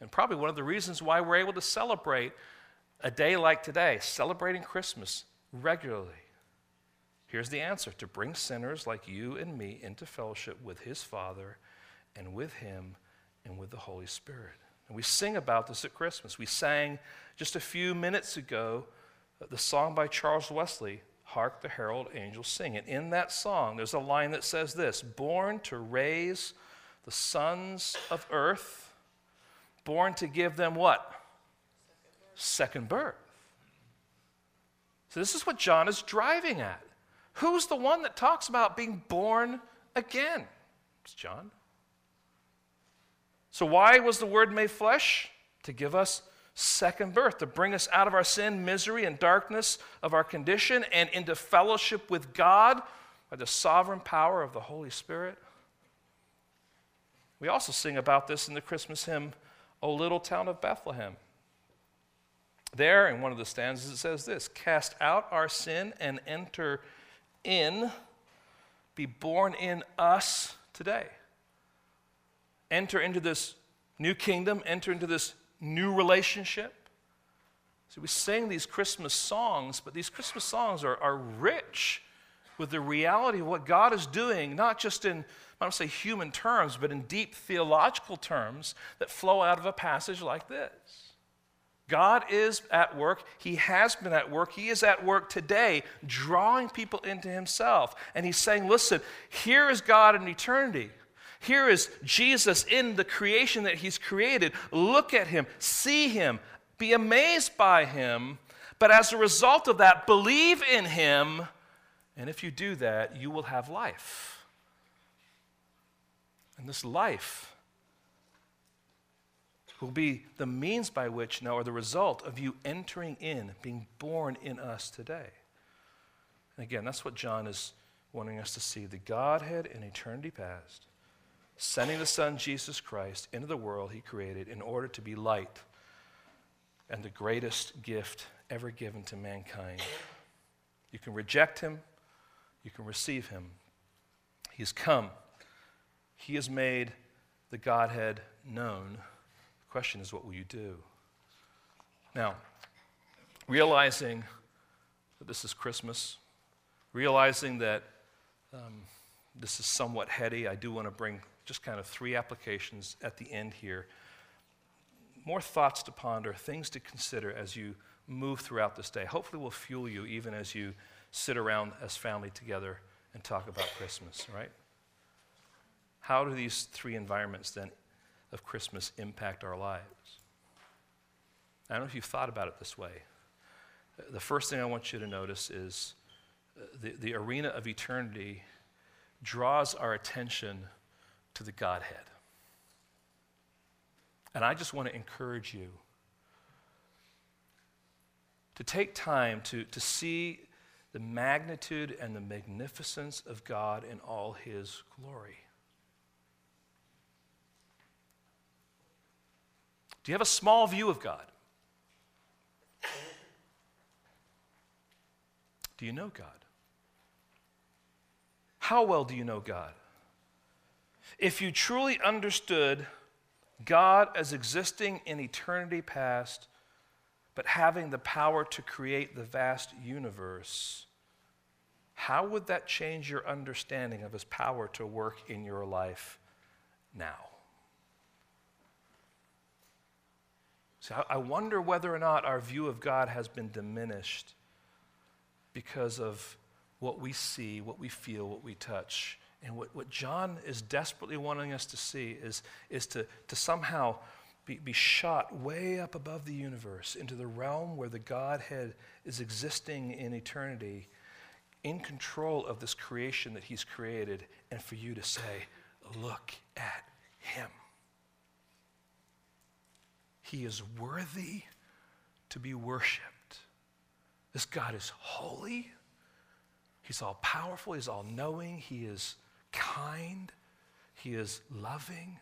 And probably one of the reasons why we're able to celebrate a day like today, celebrating Christmas regularly. Here's the answer to bring sinners like you and me into fellowship with his Father and with him and with the Holy Spirit. And we sing about this at Christmas. We sang just a few minutes ago uh, the song by Charles Wesley, Hark the Herald Angels Sing. And in that song, there's a line that says this Born to raise the sons of earth, born to give them what? Second birth. So, this is what John is driving at. Who's the one that talks about being born again? It's John. So, why was the Word made flesh? To give us second birth, to bring us out of our sin, misery, and darkness of our condition and into fellowship with God by the sovereign power of the Holy Spirit. We also sing about this in the Christmas hymn, O Little Town of Bethlehem. There, in one of the stanzas, it says this Cast out our sin and enter in, be born in us today. Enter into this new kingdom, enter into this new relationship. So we sing these Christmas songs, but these Christmas songs are, are rich with the reality of what God is doing, not just in, I don't say human terms, but in deep theological terms that flow out of a passage like this. God is at work. He has been at work. He is at work today, drawing people into Himself. And He's saying, listen, here is God in eternity. Here is Jesus in the creation that He's created. Look at Him, see Him, be amazed by Him. But as a result of that, believe in Him. And if you do that, you will have life. And this life will be the means by which, now, or the result of you entering in, being born in us today. And again, that's what John is wanting us to see the Godhead in eternity past sending the Son, Jesus Christ, into the world he created in order to be light and the greatest gift ever given to mankind. You can reject him, you can receive him. He's come, he has made the Godhead known. The question is, what will you do? Now, realizing that this is Christmas, realizing that um, this is somewhat heady, I do want to bring just kind of three applications at the end here. More thoughts to ponder, things to consider as you move throughout this day. Hopefully, will fuel you even as you sit around as family together and talk about Christmas, right? How do these three environments then of Christmas impact our lives? I don't know if you've thought about it this way. The first thing I want you to notice is uh, the, the arena of eternity draws our attention to the Godhead. And I just want to encourage you to take time to, to see the magnitude and the magnificence of God in all his glory. Do you have a small view of God? Do you know God? How well do you know God? If you truly understood God as existing in eternity past, but having the power to create the vast universe, how would that change your understanding of his power to work in your life now? So I wonder whether or not our view of God has been diminished because of what we see, what we feel, what we touch and what, what John is desperately wanting us to see is, is to, to somehow be, be shot way up above the universe into the realm where the Godhead is existing in eternity, in control of this creation that He's created, and for you to say, Look at Him. He is worthy to be worshiped. This God is holy. He's all powerful. He's all knowing. He is kind, He is loving,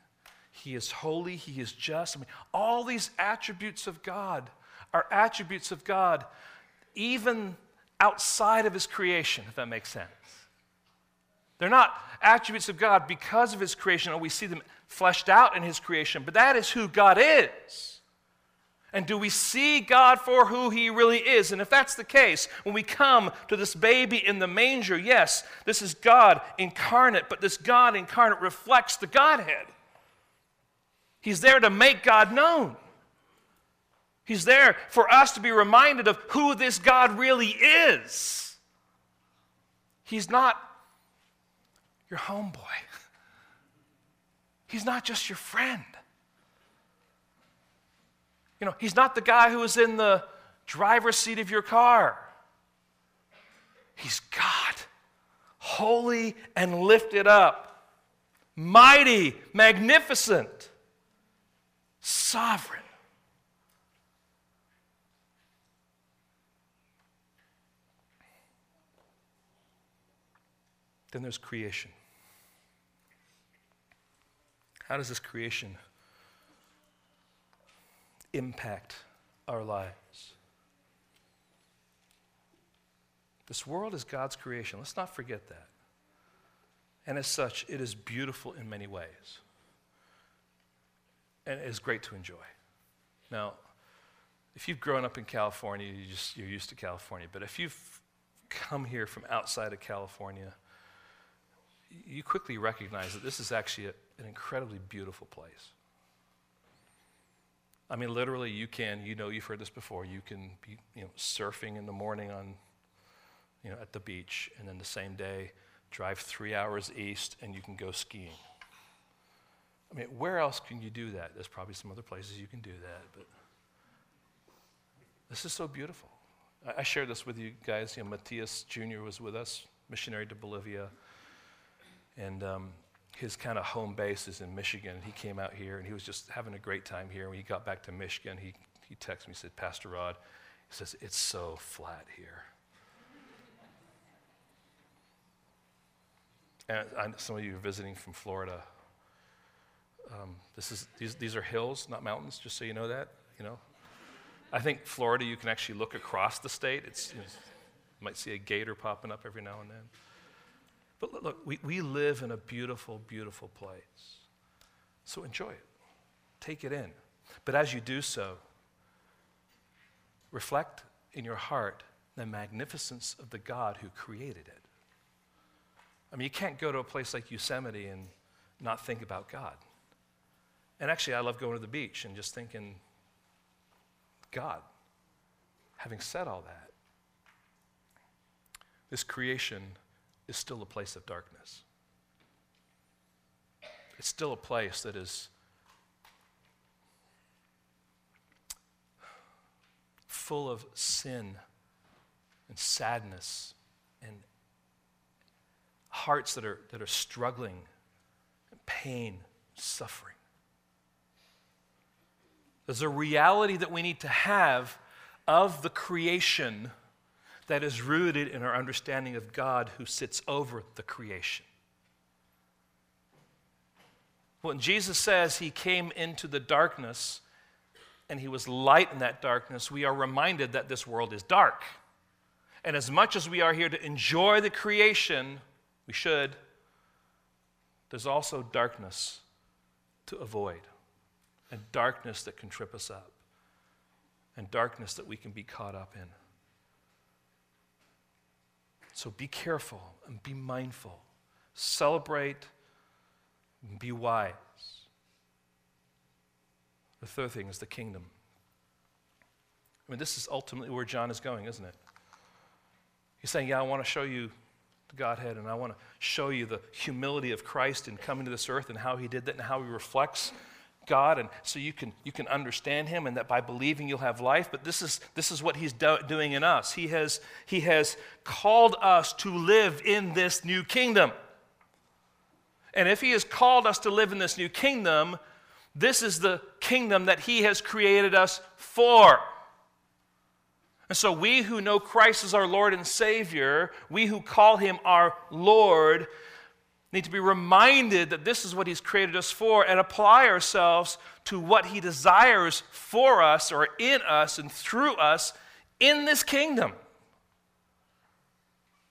He is holy, He is just. I mean, all these attributes of God are attributes of God, even outside of His creation, if that makes sense. They're not attributes of God because of His creation, or we see them fleshed out in His creation, but that is who God is. And do we see God for who He really is? And if that's the case, when we come to this baby in the manger, yes, this is God incarnate, but this God incarnate reflects the Godhead. He's there to make God known. He's there for us to be reminded of who this God really is. He's not your homeboy, He's not just your friend. You know, He's not the guy who is in the driver's seat of your car. He's God, holy and lifted up, mighty, magnificent, sovereign. Then there's creation. How does this creation impact our lives? This world is God's creation. Let's not forget that. And as such, it is beautiful in many ways. And it is great to enjoy. Now, if you've grown up in California, you just, you're used to California. But if you've come here from outside of California, you quickly recognize that this is actually a, an incredibly beautiful place. I mean, literally, you can, you know, you've heard this before, you can be, you know, surfing in the morning on, you know, at the beach, and then the same day, drive three hours east and you can go skiing. I mean, where else can you do that? There's probably some other places you can do that, but this is so beautiful. I, I shared this with you guys. You know, Matthias Jr. was with us, missionary to Bolivia. And um, his kind of home base is in Michigan. He came out here and he was just having a great time here. When he got back to Michigan, he, he texted me, he said, Pastor Rod, he says, it's so flat here. And I, some of you are visiting from Florida. Um, this is, these, these are hills, not mountains, just so you know that. You know, I think Florida, you can actually look across the state. It's, you, know, you might see a gator popping up every now and then. But look, we, we live in a beautiful, beautiful place. So enjoy it, take it in. But as you do so, reflect in your heart the magnificence of the God who created it. I mean, you can't go to a place like Yosemite and not think about God. And actually, I love going to the beach and just thinking, God, having said all that, this creation is still a place of darkness. It's still a place that is full of sin and sadness and hearts that are, that are struggling, pain, suffering. There's a reality that we need to have of the creation that is rooted in our understanding of God who sits over the creation. When Jesus says he came into the darkness and he was light in that darkness, we are reminded that this world is dark. And as much as we are here to enjoy the creation, we should, there's also darkness to avoid, and darkness that can trip us up, and darkness that we can be caught up in. So be careful and be mindful. Celebrate and be wise. The third thing is the kingdom. I mean, this is ultimately where John is going, isn't it? He's saying, Yeah, I want to show you the Godhead, and I want to show you the humility of Christ in coming to this earth and how he did that and how he reflects God, and so you can, you can understand Him, and that by believing you'll have life. But this is, this is what He's do, doing in us. He has, he has called us to live in this new kingdom. And if He has called us to live in this new kingdom, this is the kingdom that He has created us for. And so, we who know Christ as our Lord and Savior, we who call Him our Lord, need to be reminded that this is what He's created us for and apply ourselves to what He desires for us or in us and through us in this kingdom.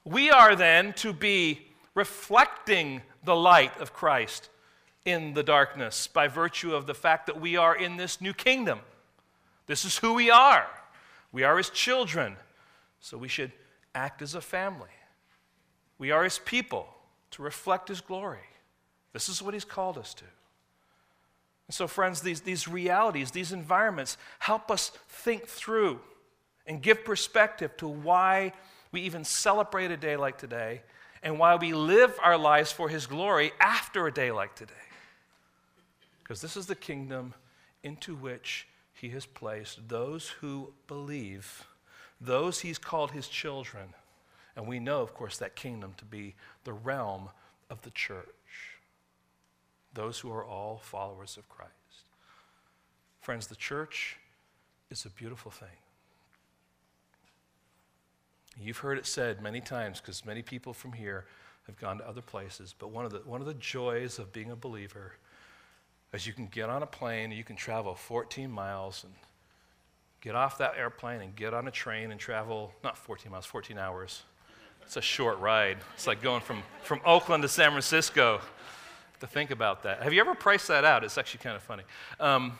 We are then to be reflecting the light of Christ in the darkness by virtue of the fact that we are in this new kingdom. This is who we are. We are His children, so we should act as a family. We are His people to reflect His glory. This is what He's called us to. And so, friends, these, these realities, these environments help us think through and give perspective to why we even celebrate a day like today and why we live our lives for His glory after a day like today. Because this is the kingdom into which He has placed those who believe, those He's called His children. And we know, of course, that kingdom to be the realm of the church, those who are all followers of Christ. Friends, the church is a beautiful thing. You've heard it said many times because many people from here have gone to other places, but one of, the, one of the joys of being a believer is you can get on a plane, you can travel 14 miles and get off that airplane and get on a train and travel, not 14 miles, 14 hours. It's a short ride. It's like going from, from Oakland to San Francisco. To think about that. Have you ever priced that out? It's actually kind of funny. Um,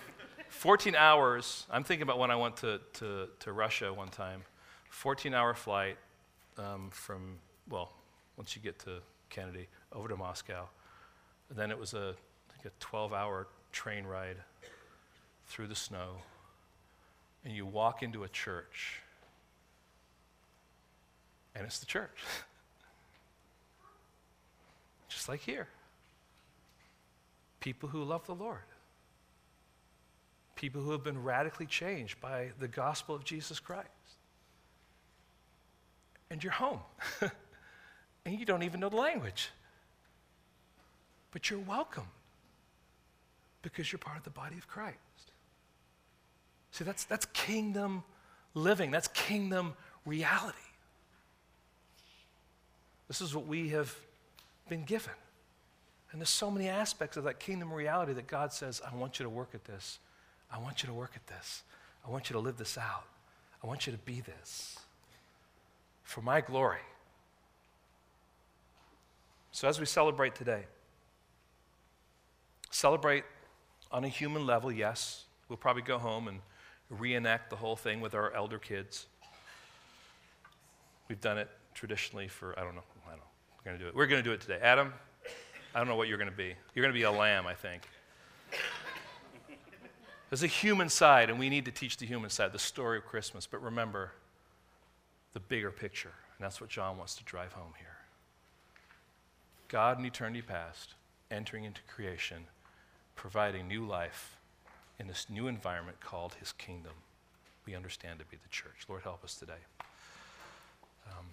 14 hours. I'm thinking about when I went to, to, to Russia one time. 14 hour flight um, from, well, once you get to Kennedy, over to Moscow. And then it was a, think a 12 hour train ride through the snow. And you walk into a church, and it's the church. Just like here. People who love the Lord. People who have been radically changed by the gospel of Jesus Christ and you're home. and you don't even know the language. But you're welcome because you're part of the body of Christ. See, that's, that's kingdom living, that's kingdom reality. This is what we have been given. And there's so many aspects of that kingdom reality that God says, I want you to work at this. I want you to work at this. I want you to live this out. I want you to be this for my glory. So, as we celebrate today, celebrate on a human level, yes. We'll probably go home and reenact the whole thing with our elder kids. We've done it traditionally for, I don't know. We're going to do it. We're going to do it today. Adam, I don't know what you're going to be. You're going to be a lamb, I think. There's a human side, and we need to teach the human side, the story of Christmas. But remember, the bigger picture. And that's what John wants to drive home here. God in eternity past, entering into creation, providing new life in this new environment called his kingdom. We understand to be the church. Lord, help us today. Um,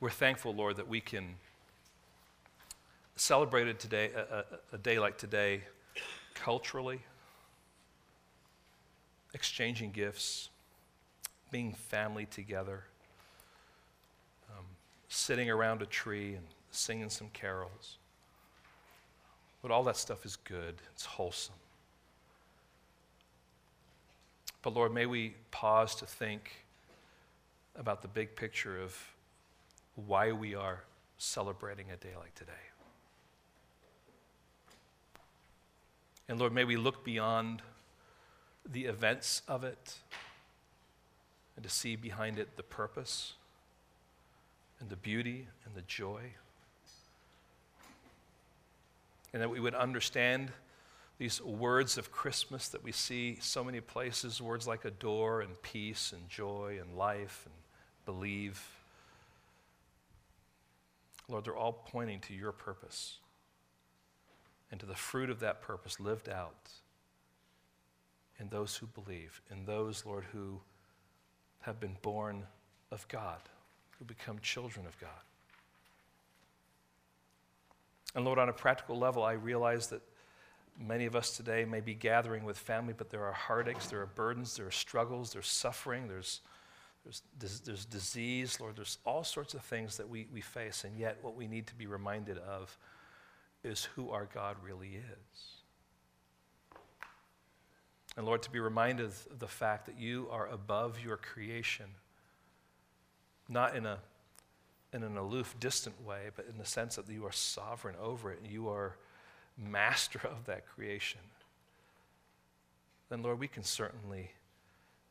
we're thankful, Lord, that we can celebrate today, a, a, a day like today, culturally exchanging gifts, being family together, um, sitting around a tree and singing some carols. But all that stuff is good, it's wholesome. But Lord, may we pause to think about the big picture of why we are celebrating a day like today. And Lord, may we look beyond the events of it and to see behind it the purpose and the beauty and the joy. And that we would understand these words of Christmas that we see so many places words like adore and peace and joy and life and believe. Lord, they're all pointing to your purpose and to the fruit of that purpose lived out in those who believe, in those, Lord, who have been born of God, who become children of God. And Lord, on a practical level, I realize that many of us today may be gathering with family, but there are heartaches, there are burdens, there are struggles, there's suffering, there's, there's, there's disease, Lord, there's all sorts of things that we, we face. And yet, what we need to be reminded of is who our God really is. And Lord, to be reminded of the fact that you are above your creation, not in, a, in an aloof, distant way, but in the sense that you are sovereign over it and you are master of that creation. Then, Lord, we can certainly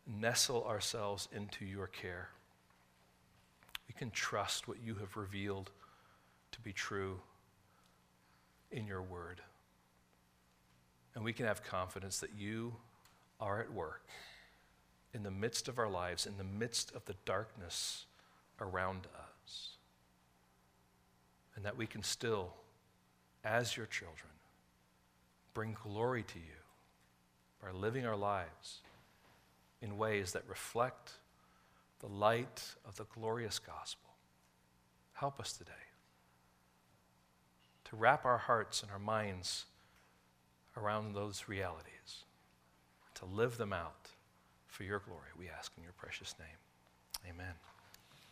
nestle ourselves into your care. We can trust what you have revealed to be true in your word. And we can have confidence that you are at work in the midst of our lives, in the midst of the darkness around us. And that we can still, as your children, bring glory to you by living our lives in ways that reflect the light of the glorious gospel. Help us today to wrap our hearts and our minds around those realities, to live them out for your glory, we ask in your precious name. Amen.